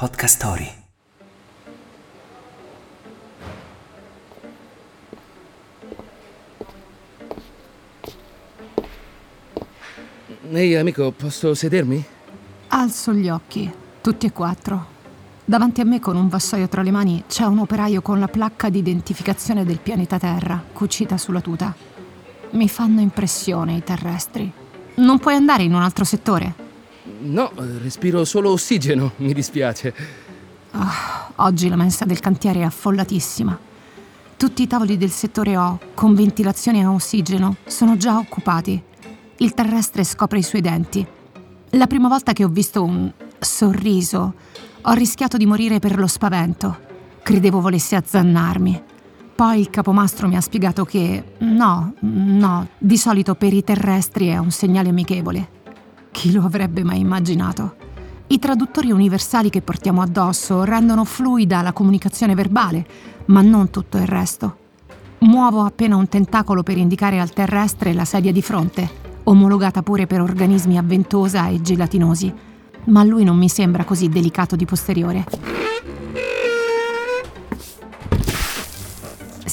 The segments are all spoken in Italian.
Podcast Story. Ehi amico, posso sedermi? Alzo gli occhi, tutti e quattro. Davanti a me, con un vassoio tra le mani, c'è un operaio con la placca di identificazione del pianeta Terra, cucita sulla tuta. Mi fanno impressione i terrestri. Non puoi andare in un altro settore? No, respiro solo ossigeno, mi dispiace. Ah, oggi la mensa del cantiere è affollatissima. Tutti i tavoli del settore O, con ventilazione a ossigeno, sono già occupati. Il terrestre scopre i suoi denti. La prima volta che ho visto un sorriso, ho rischiato di morire per lo spavento. Credevo volesse azzannarmi. Poi il capomastro mi ha spiegato che no, no, di solito per i terrestri è un segnale amichevole. Chi lo avrebbe mai immaginato? I traduttori universali che portiamo addosso rendono fluida la comunicazione verbale, ma non tutto il resto. Muovo appena un tentacolo per indicare al terrestre la sedia di fronte omologata pure per organismi a ventosa e gelatinosi, ma lui non mi sembra così delicato di posteriore.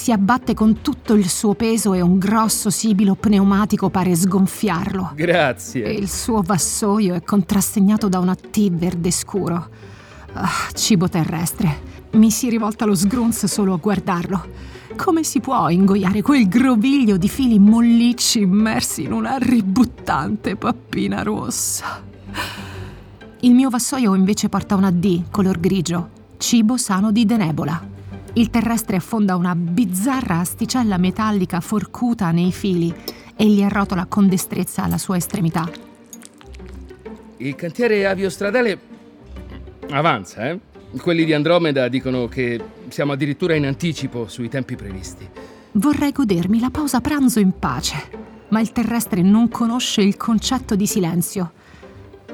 Si abbatte con tutto il suo peso e un grosso sibilo pneumatico pare sgonfiarlo. Grazie. E il suo vassoio è contrassegnato da una T verde scuro. Ah, cibo terrestre. Mi si rivolta lo sgrunz solo a guardarlo. Come si può ingoiare quel groviglio di fili mollicci immersi in una ributtante pappina rossa? Il mio vassoio invece porta una D color grigio, cibo sano di denebola. Il terrestre affonda una bizzarra asticella metallica forcuta nei fili e li arrotola con destrezza alla sua estremità. Il cantiere aviostradale avanza, eh? Quelli di Andromeda dicono che siamo addirittura in anticipo sui tempi previsti. Vorrei godermi la pausa pranzo in pace, ma il terrestre non conosce il concetto di silenzio.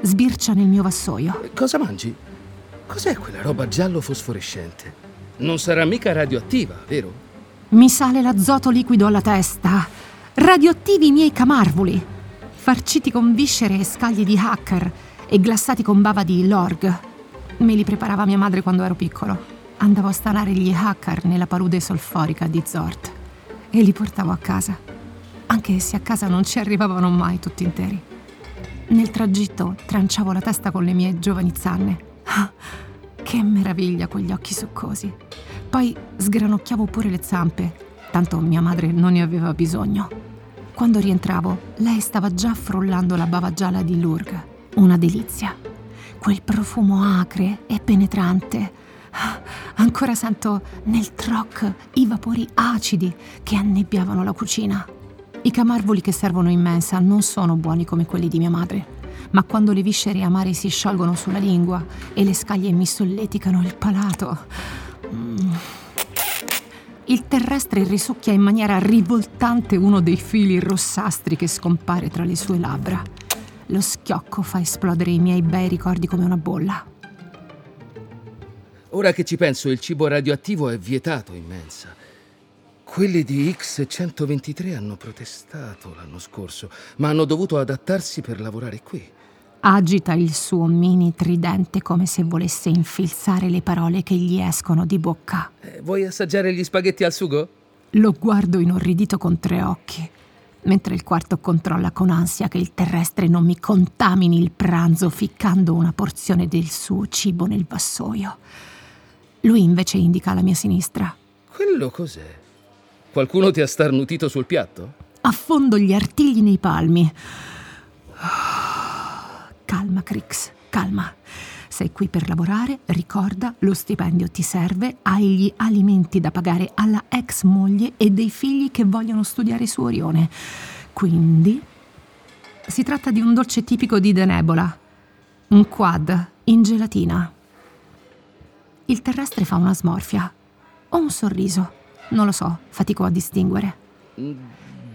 Sbircia nel mio vassoio. Cosa mangi? Cos'è quella roba giallo fosforescente? Non sarà mica radioattiva, vero? Mi sale l'azoto liquido alla testa. Radioattivi i miei camarvoli. Farciti con viscere e scaglie di hacker e glassati con bava di lorg. Me li preparava mia madre quando ero piccolo. Andavo a stanare gli hacker nella palude solforica di Zort e li portavo a casa, anche se a casa non ci arrivavano mai tutti interi. Nel tragitto tranciavo la testa con le mie giovani zanne. Ah, che meraviglia quegli occhi succosi. Poi sgranocchiavo pure le zampe, tanto mia madre non ne aveva bisogno. Quando rientravo, lei stava già frullando la bava gialla di Lurg. Una delizia. Quel profumo acre e penetrante. Ancora sento nel troc i vapori acidi che annebbiavano la cucina. I camarvoli che servono in mensa non sono buoni come quelli di mia madre, ma quando le viscere amare si sciolgono sulla lingua e le scaglie mi solleticano il palato. Mm. Il terrestre risucchia in maniera rivoltante uno dei fili rossastri che scompare tra le sue labbra. Lo schiocco fa esplodere i miei bei ricordi come una bolla. Ora che ci penso, il cibo radioattivo è vietato in mensa. Quelli di X123 hanno protestato l'anno scorso, ma hanno dovuto adattarsi per lavorare qui. Agita il suo mini tridente come se volesse infilzare le parole che gli escono di bocca. Eh, vuoi assaggiare gli spaghetti al sugo? Lo guardo inorridito con tre occhi, mentre il quarto controlla con ansia che il terrestre non mi contamini il pranzo ficcando una porzione del suo cibo nel vassoio. Lui invece indica alla mia sinistra. Quello cos'è? Qualcuno ti ha starnutito sul piatto? Affondo gli artigli nei palmi. Calma, Crix, calma. Sei qui per lavorare, ricorda, lo stipendio ti serve, hai gli alimenti da pagare alla ex moglie e dei figli che vogliono studiare su Orione. Quindi si tratta di un dolce tipico di Denebola, un quad in gelatina. Il terrestre fa una smorfia o un sorriso, non lo so, fatico a distinguere.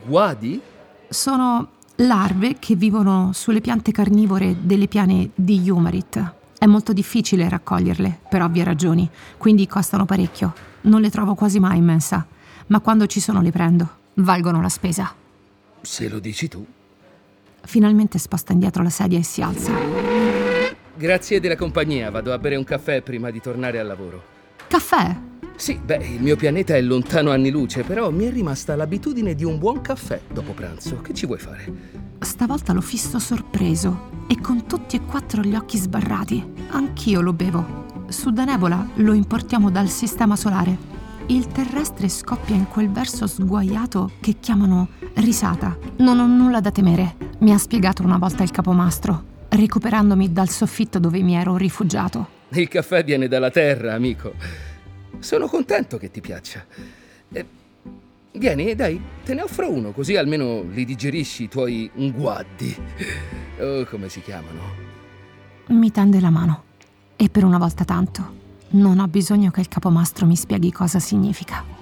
Guadi? Sono larve che vivono sulle piante carnivore delle piane di Yumarit. È molto difficile raccoglierle, per ovvie ragioni, quindi costano parecchio. Non le trovo quasi mai in mensa, ma quando ci sono le prendo. Valgono la spesa. Se lo dici tu. Finalmente sposta indietro la sedia e si alza. Grazie della compagnia, vado a bere un caffè prima di tornare al lavoro. Caffè? Sì, beh, il mio pianeta è lontano anni luce, però mi è rimasta l'abitudine di un buon caffè dopo pranzo. Che ci vuoi fare? Stavolta l'ho fisso sorpreso e con tutti e quattro gli occhi sbarrati. Anch'io lo bevo. Su Danebola lo importiamo dal sistema solare. Il terrestre scoppia in quel verso sguaiato che chiamano risata. Non ho nulla da temere, mi ha spiegato una volta il capomastro, recuperandomi dal soffitto dove mi ero rifugiato. Il caffè viene dalla terra, amico. Sono contento che ti piaccia. Eh, vieni, dai, te ne offro uno, così almeno li digerisci i tuoi nguaddi. Oh, come si chiamano? Mi tende la mano. E per una volta tanto, non ho bisogno che il capomastro mi spieghi cosa significa.